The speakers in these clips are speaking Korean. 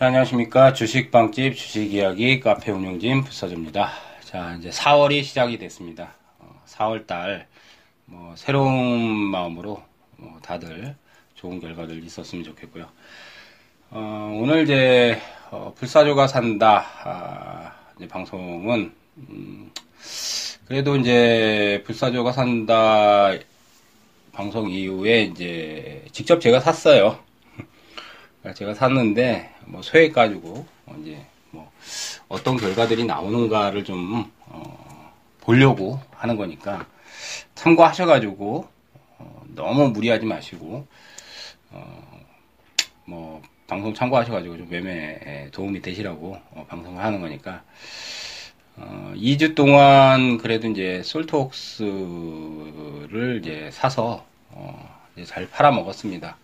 자, 안녕하십니까. 주식방집 주식이야기 카페 운영진 부서입니다. 자, 이제 4월이 시작이 됐습니다. 4월달, 뭐, 새로운 마음으로, 뭐 다들 좋은 결과들 있었으면 좋겠고요. 어, 오늘 이제, 어, 불사조가 산다, 아, 이제 방송은, 음, 그래도 이제, 불사조가 산다 방송 이후에 이제, 직접 제가 샀어요. 제가 샀는데 뭐 소액 가지고 이제 뭐 어떤 결과들이 나오는가를 좀 어, 보려고 하는 거니까 참고하셔가지고 어, 너무 무리하지 마시고 어, 뭐 방송 참고하셔가지고 좀 매매에 도움이 되시라고 어, 방송을 하는 거니까 2주 어, 동안 그래도 이제 솔트웍스를 이제 사서 어, 이제 잘 팔아 먹었습니다.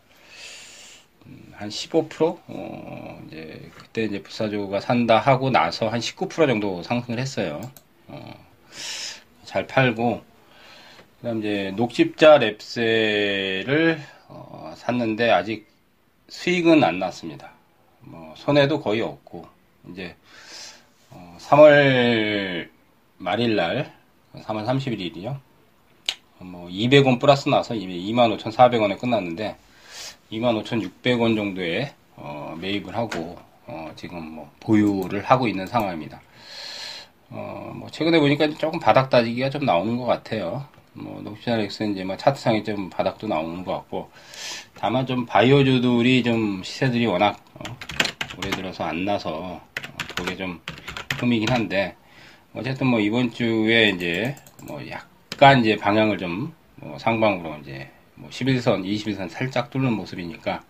한 15%? 어, 이제, 그때 이제 부사조가 산다 하고 나서 한 19% 정도 상승을 했어요. 어, 잘 팔고, 그 다음 이제, 녹십자 랩셀을, 어, 샀는데 아직 수익은 안 났습니다. 뭐, 손해도 거의 없고, 이제, 어, 3월 말일 날, 3월 31일이요. 뭐, 200원 플러스 나서 25,400원에 끝났는데, 25,600원 정도에 어, 매입을 하고 어, 지금 뭐 보유를 하고 있는 상황입니다. 어, 뭐 최근에 보니까 조금 바닥 따지기가 좀 나오는 것 같아요. 뭐 녹시나 렉스 이제 뭐 차트상에 좀 바닥도 나오는 것 같고 다만 좀 바이오주들이 좀 시세들이 워낙 어, 올해 들어서 안 나서 어, 그게 좀 흠이긴 한데 어쨌든 뭐 이번 주에 이제 뭐 약간 이제 방향을 좀 뭐 상방으로 이제 뭐 10일선, 20일선 살짝 뚫는 모습이니까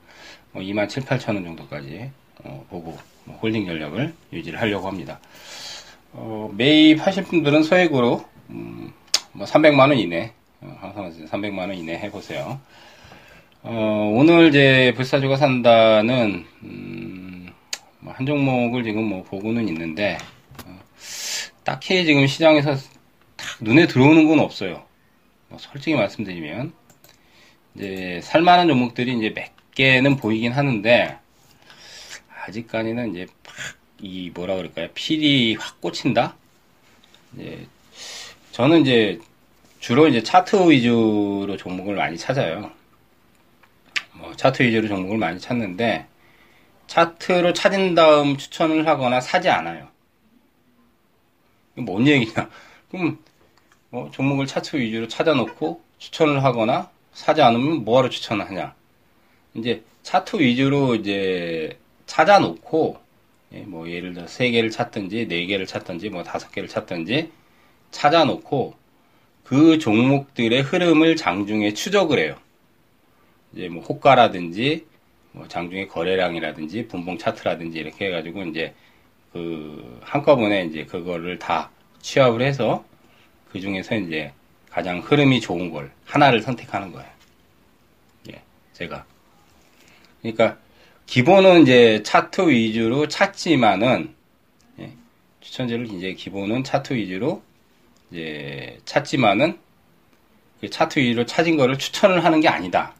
뭐 2만 7, 8천 원 정도까지 어, 보고 뭐 holding 전략을 유지를 하려고 합니다. 어, 매입하실 분들은 소액으로 음, 뭐 300만 원 이내 어, 항상 300만 원 이내 해보세요. 어, 오늘 이제 불사조가 산다는 음, 뭐한 종목을 지금 뭐 보고는 있는데 어, 딱히 지금 시장에서 딱 눈에 들어오는 건 없어요. 뭐 솔직히 말씀드리면 이제 살만한 종목들이 이제 몇 개는 보이긴 하는데 아직까지는 이제 이 뭐라 그럴까요? 필이 확 꽂힌다. 이제 저는 이제 주로 이제 차트 위주로 종목을 많이 찾아요. 뭐 차트 위주로 종목을 많이 찾는데 차트를 찾은 다음 추천을 하거나 사지 않아요. 뭔 얘기냐? 그럼 뭐 종목을 차트 위주로 찾아놓고 추천을 하거나 사지 않으면 뭐하러 추천을 하냐. 이제 차트 위주로 이제 찾아놓고, 예, 뭐 예를 들어 세 개를 찾든지 네 개를 찾든지 뭐 다섯 개를 찾든지 찾아놓고 그 종목들의 흐름을 장중에 추적을 해요. 이제 뭐 호가라든지 뭐 장중에 거래량이라든지 분봉 차트라든지 이렇게 해가지고 이제 그 한꺼번에 이제 그거를 다 취합을 해서 그 중에서 이제 가장 흐름이 좋은 걸 하나를 선택하는 거예요. 예, 제가. 그러니까 기본은 이제 차트 위주로 찾지만은 예, 추천제를 이제 기본은 차트 위주로 이제 찾지만은 그 차트 위주로 찾은 거를 추천을 하는 게 아니다.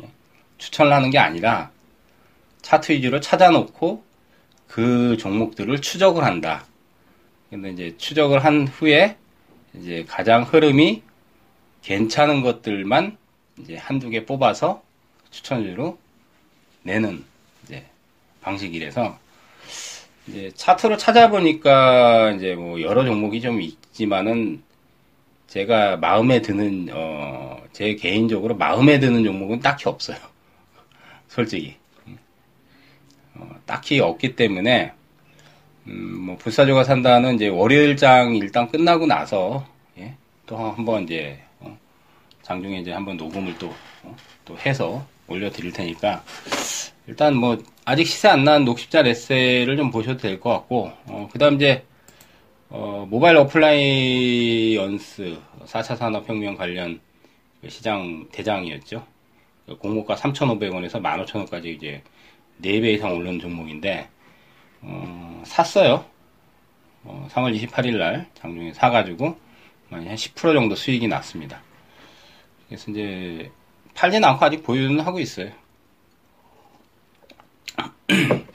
예, 추천을 하는 게 아니라 차트 위주로 찾아놓고 그 종목들을 추적을 한다. 근데 이제 추적을 한 후에 이제 가장 흐름이 괜찮은 것들만 이제 한두 개 뽑아서 추천주로 내는 이제 방식이라서 이제 차트로 찾아보니까 이제 뭐 여러 종목이 좀 있지만은 제가 마음에 드는 어 제 개인적으로 마음에 드는 종목은 딱히 없어요. 솔직히 어, 딱히 없기 때문에 음, 뭐 불사조가 산다는 이제 월요일장 일단 끝나고 나서 예, 또 한번 이제 어, 장중에 이제 한번 녹음을 또, 어, 또 해서 올려드릴 테니까 일단 뭐 아직 시세 안 난 녹십자랩셀을 좀 보셔도 될 것 같고 어, 그다음 이제 어, 모바일 어플라이언스 4차 산업혁명 관련 그 시장 대장이었죠. 그 공모가 3,500원에서 15,000원까지 이제 4배 이상 오른 종목인데 어, 샀어요. 어, 3월 28일 날 장중에 사가지고 한 10% 정도 수익이 났습니다. 그래서 이제 팔지는 않고 아직 보유는 하고 있어요.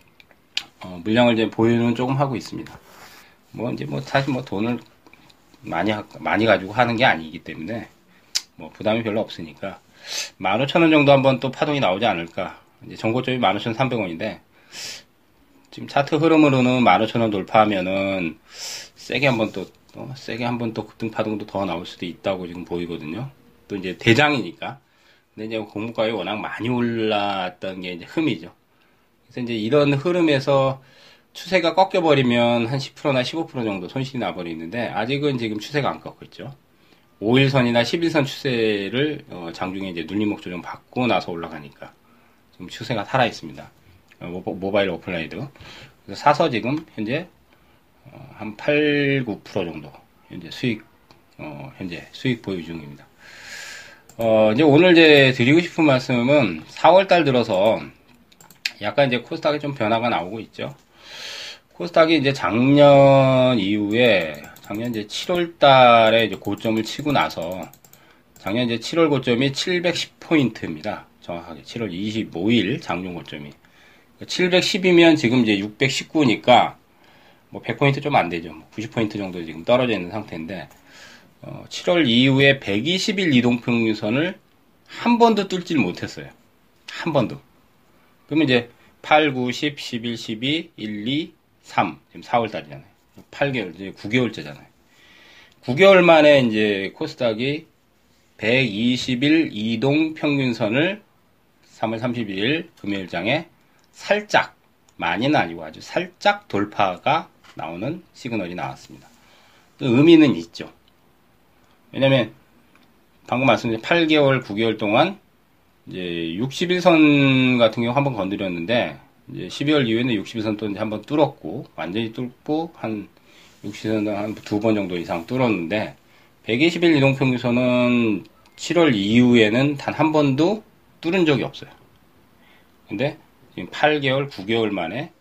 물량을 이제 보유는 조금 하고 있습니다. 뭐 이제 뭐 사실 뭐 돈을 많이 하, 많이 가지고 하는 게 아니기 때문에 뭐 부담이 별로 없으니까 15,000원 정도 한번 또 파동이 나오지 않을까. 이제 전고점이 15,300원인데 지금 차트 흐름으로는 15,000원 돌파하면은 세게 한번 또 어, 세게 한번 또 급등 파동도 더 나올 수도 있다고 지금 보이거든요. 또 이제 대장이니까. 근데 이제 공무가에 워낙 많이 올랐던 게 이제 흠이죠. 그래서 이제 이런 흐름에서 추세가 꺾여버리면 한 10%나 15% 정도 손실이 나버리는데 아직은 지금 추세가 안 꺾고 있죠. 5일선이나 11선 추세를 어, 장중에 이제 눌림목 조정 받고 나서 올라가니까 지금 추세가 살아 있습니다. 어, 모바일. 그래서 사서 지금 현재 어, 한 8, 9% 정도 현재 수익 어, 현재 수익 보유 중입니다. 어, 이제 오늘 이제 드리고 싶은 말씀은 4월달 들어서 약간 이제 코스닥에 좀 변화가 나오고 있죠. 코스닥이 이제 작년 이후에 작년 이제 7월 달에 이제 고점을 치고 나서 작년 이제 7월 고점이 710포인트입니다. 정확하게 7월 25일 장중 고점이 710이면 지금 이제 619니까 뭐 100포인트 좀 안 되죠. 90포인트 정도 지금 떨어져 있는 상태인데 어, 7월 이후에 120일 이동평균선을 한 번도 뚫질 못했어요. 한 번도. 그러면 이제 8, 9, 10, 11, 12, 1, 2, 3. 지금 4월 달이잖아요. 8개월, 이제 9개월째잖아요. 9개월 만에 이제 코스닥이 120일 이동 평균선을 3월 31일 금요일장에 살짝, 많이는 아니고 아주 살짝 돌파가 나오는 시그널이 나왔습니다. 그 의미는 있죠. 왜냐면 방금 말씀드린 8개월, 9개월 동안 이제 61선 같은 경우 한번 건드렸는데 이제 12월 이후에는 61선 또 한번 뚫었고 완전히 뚫고 한 60선 한 두 번 정도 이상 뚫었는데 120일 이동평균선은 7월 이후에는 단 한 번도 뚫은 적이 없어요. 근데 지금 8개월, 9개월 만에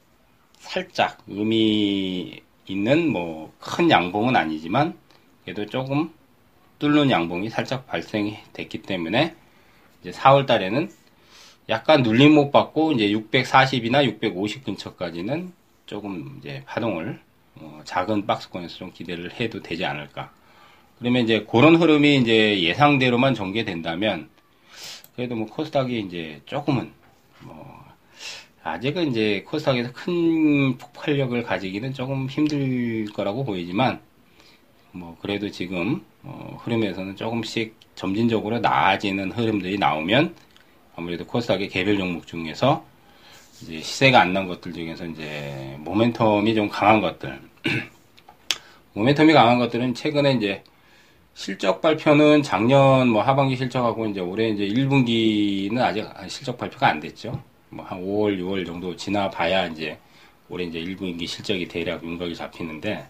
살짝 의미 있는 뭐 큰 양봉은 아니지만 그래도 조금 뚫는 양봉이 살짝 발생이 됐기 때문에 이제 4월 달에는 약간 눌림목 받고 이제 640이나 650 근처까지는 조금 이제 파동을 어 작은 박스권에서 좀 기대를 해도 되지 않을까. 그러면 이제 그런 흐름이 이제 예상대로만 전개된다면 그래도 뭐 코스닥이 이제 조금은 뭐 아직은 이제 코스닥에서 큰 폭발력을 가지기는 조금 힘들 거라고 보이지만 뭐 그래도 지금 어 흐름에서는 조금씩 점진적으로 나아지는 흐름들이 나오면 아무래도 코스닥의 개별 종목 중에서 이제 시세가 안 난 것들 중에서 이제 모멘텀이 좀 강한 것들 모멘텀이 강한 것들은 최근에 이제 실적 발표는 작년 뭐 하반기 실적하고 이제 올해 이제 1분기는 아직 실적 발표가 안 됐죠. 뭐 한 5월, 6월 정도 지나 봐야 이제 올해 이제 1분기 실적이 대략 윤곽이 잡히는데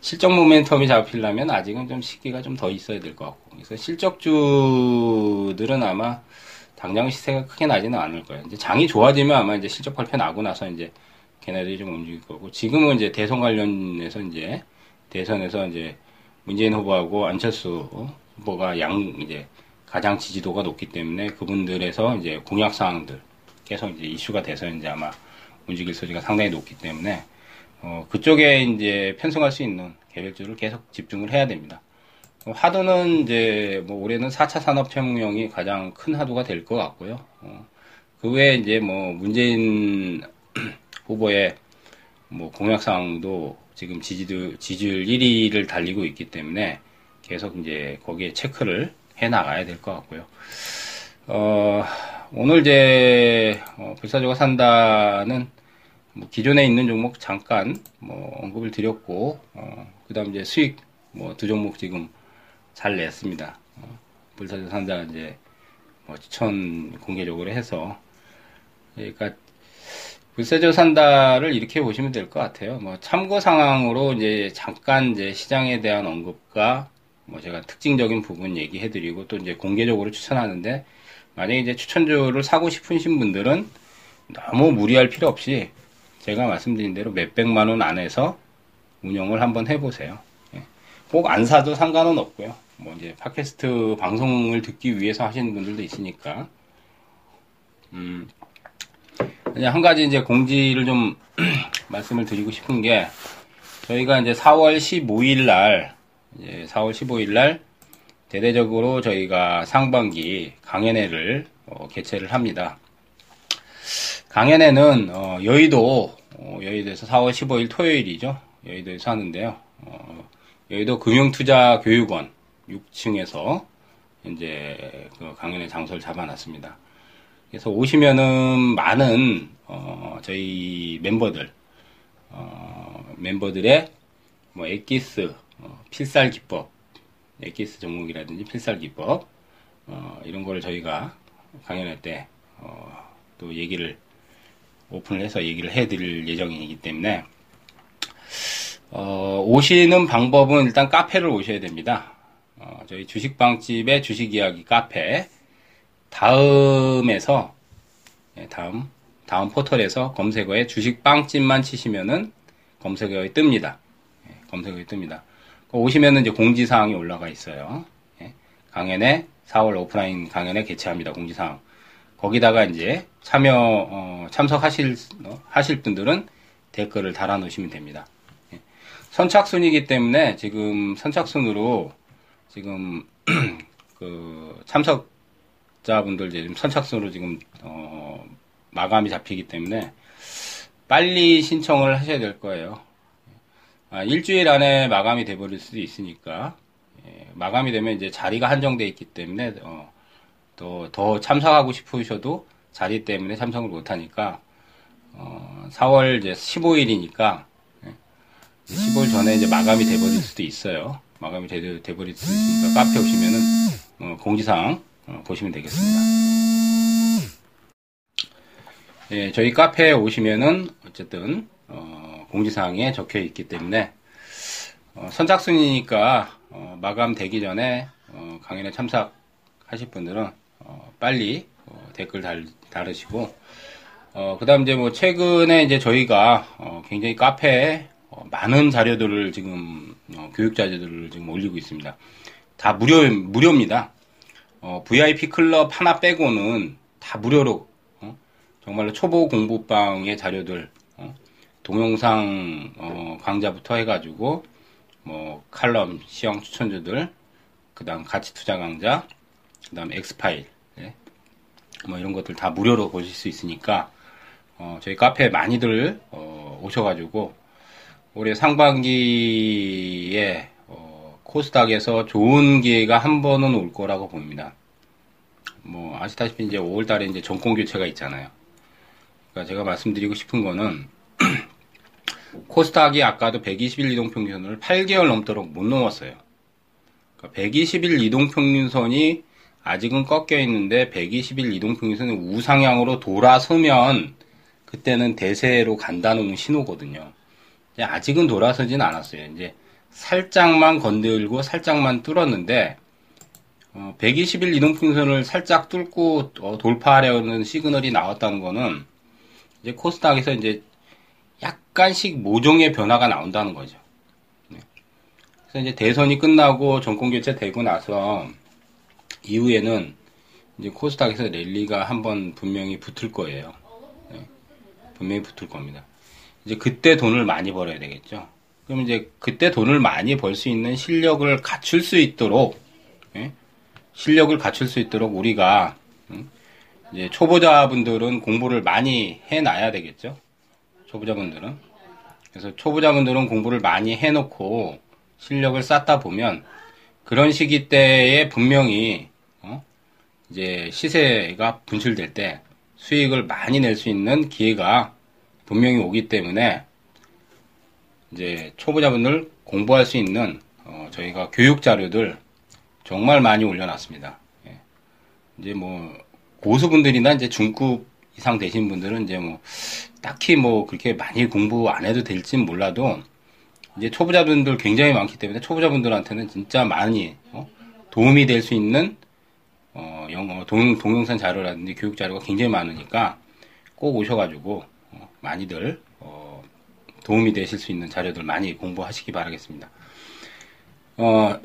실적 모멘텀이 잡히려면 아직은 좀 시기가 좀 더 있어야 될 것 같고. 그래서 실적주들은 아마 당장 시세가 크게 나지는 않을 거예요. 이제 장이 좋아지면 아마 이제 실적 발표 나고 나서 이제 걔네들이 좀 움직일 거고 지금은 이제 대선 관련해서 이제 대선에서 이제 문재인 후보하고 안철수 후보가 양 이제 가장 지지도가 높기 때문에 그분들에서 이제 공약 사항들 계속 이제 이슈가 돼서 이제 아마 움직일 소지가 상당히 높기 때문에 어 그쪽에 이제 편성할 수 있는 계획주를 계속 집중을 해야 됩니다. 화두는 이제 뭐 올해는 4차 산업혁명이 가장 큰 화두가 될 것 같고요. 어, 그 외에 이제 뭐 문재인 후보의 뭐 공약사항도 지금 지지도, 지지율 1위를 달리고 있기 때문에 계속 이제 거기에 체크를 해 나가야 될 것 같고요. 어, 오늘 이제, 어, 불사조가 산다는 뭐 기존에 있는 종목 잠깐 뭐 언급을 드렸고, 어, 그 다음 이제 수익 뭐 두 종목 지금 잘 냈습니다. 어, 불사조 산다 이제 뭐 추천 공개적으로 해서, 그러니까 불세조 산다를 이렇게 보시면 될 것 같아요. 뭐 참고 상황으로 이제 잠깐 이제 시장에 대한 언급과 뭐 제가 특징적인 부분 얘기해드리고 또 이제 공개적으로 추천하는데 만약에 이제 추천주를 사고 싶으신 분들은 너무 무리할 필요 없이 제가 말씀드린 대로 몇백만 원 안에서 운영을 한번 해보세요. 예. 꼭안 사도 상관은 없고요. 뭐 이제 팟캐스트 방송을 듣기 위해서 하시는 분들도 있으니까. 음, 한 가지 이제 공지를 좀 말씀을 드리고 싶은 게 저희가 이제 4월 15일 날 이제 4월 15일 날 대대적으로 저희가 상반기 강연회를 어, 개최를 합니다. 강연회는 어, 여의도 어, 여의도에서 4월 15일 토요일이죠. 여의도에서 하는데요. 어, 여의도 금융투자교육원 6층에서 이제 그 강연회 장소를 잡아놨습니다. 그래서 오시면은 많은 어, 저희 멤버들 어, 멤버들의 뭐 엑기스 어, 필살 기법 엑기스 종목이라든지 필살 기법 어, 이런 거를 저희가 강연회 때또 어, 얘기를 오픈을 해서 얘기를 해드릴 예정이기 때문에 어, 오시는 방법은 일단 카페를 오셔야 됩니다. 어, 저희 주식방집의 주식이야기 카페 다음에서 예, 다음 다음 포털에서 검색어에 주식빵집만 치시면은 검색어에 뜹니다. 예, 검색어에 뜹니다. 오시면은 이제 공지사항이 올라가 있어요. 예, 강연에 4월 오프라인 강연에 개최합니다. 공지사항. 거기다가 이제 참여 어, 참석하실 어, 하실 분들은 댓글을 달아 놓으시면 됩니다. 예. 선착순이기 때문에 지금 선착순으로 지금 그 참석자분들 지금 선착순으로 지금 어, 마감이 잡히기 때문에 빨리 신청을 하셔야 될 거예요. 아, 일주일 안에 마감이 돼버릴 수도 있으니까 예, 마감이 되면 이제 자리가 한정돼 있기 때문에 어, 또 더 참석하고 싶으셔도 자리 때문에 참석을 못하니까 어, 4월 이제 15일이니까 예, 15일 전에 이제 마감이 돼버릴 수도 있어요. 마감이 돼, 돼버릴 수 있으니까 카페 오시면은 어, 공지사항 어, 보시면 되겠습니다. 예, 저희 카페에 오시면은 어쨌든 어, 공지사항에 적혀 있기 때문에 어, 선착순이니까 어, 마감되기 전에 어, 강연에 참석하실 분들은 어, 빨리 어, 댓글 달, 달으시고 그 다음 이제 뭐 최근에 이제 저희가 굉장히 카페에 많은 자료들을 지금 교육 자료들을 지금 올리고 있습니다. 다 무료 무료입니다. VIP 클럽 하나 빼고는 다 무료로 정말로 초보 공부방의 자료들 어, 동영상 어, 강좌부터 해가지고 뭐 칼럼 시형 추천주들 그다음 가치 투자 강좌 그다음 엑스파일 네. 뭐 이런 것들 다 무료로 보실 수 있으니까 어, 저희 카페에 많이들 어, 오셔가지고 올해 상반기에 어, 코스닥에서 좋은 기회가 한 번은 올 거라고 봅니다. 뭐 아시다시피 이제 5월달에 이제 정권 교체가 있잖아요. 그러니까 제가 말씀드리고 싶은 거는 코스닥이 아까도 120일 이동평균선을 8개월 넘도록 못 넘었어요. 그러니까 120일 이동평균선이 아직은 꺾여 있는데 120일 이동평균선이 우상향으로 돌아서면 그때는 대세로 간다는 신호거든요. 아직은 돌아서진 않았어요. 이제 살짝만 건들고 살짝만 뚫었는데 어, 120일 이동평균선을 살짝 뚫고 어, 돌파하려는 시그널이 나왔다는 거는 이제 코스닥에서 이제 약간씩 모종의 변화가 나온다는 거죠. 네. 그래서 이제 대선이 끝나고 정권 교체 되고 나서 이후에는 이제 코스닥에서 랠리가 한번 분명히 붙을 거예요. 네. 분명히 붙을 겁니다. 이제 그때 돈을 많이 벌어야 되겠죠. 그럼 이제 그때 돈을 많이 벌 수 있는 실력을 갖출 수 있도록 네. 실력을 갖출 수 있도록 우리가 음, 이제 초보자분들은 공부를 많이 해놔야 되겠죠. 초보자분들은. 그래서 초보자분들은 공부를 많이 해놓고 실력을 쌓다 보면 그런 시기 때에 분명히 어? 이제 시세가 분출될 때 수익을 많이 낼 수 있는 기회가 분명히 오기 때문에 이제 초보자분들 공부할 수 있는 어 저희가 교육 자료들 정말 많이 올려놨습니다. 예. 이제 뭐 고수분들이나 이제 중급 이상 되신 분들은 이제 뭐 딱히 뭐 그렇게 많이 공부 안 해도 될진 몰라도 이제 초보자분들 굉장히 많기 때문에 초보자분들한테는 진짜 많이 어? 도움이 될 수 있는 어, 영어 동, 동영상 자료라든지 교육 자료가 굉장히 많으니까 꼭 오셔가지고 어, 많이들 어, 도움이 되실 수 있는 자료들 많이 공부하시기 바라겠습니다. 어,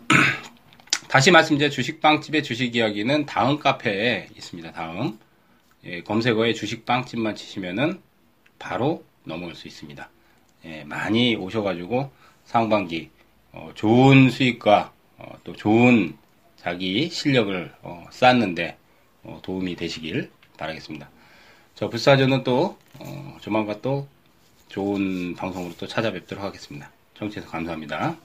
다시 말씀드려 주식빵집의 주식 이야기는 다음 카페에 있습니다. 다음 예, 검색어에 주식 빵집만 치시면은 바로 넘어올 수 있습니다. 예, 많이 오셔가지고 상반기 어, 좋은 수익과 어, 또 좋은 자기 실력을 어, 쌓는데 어, 도움이 되시길 바라겠습니다. 저 불사조는 또 어, 조만간 또 좋은 방송으로 또 찾아뵙도록 하겠습니다. 청취해서 감사합니다.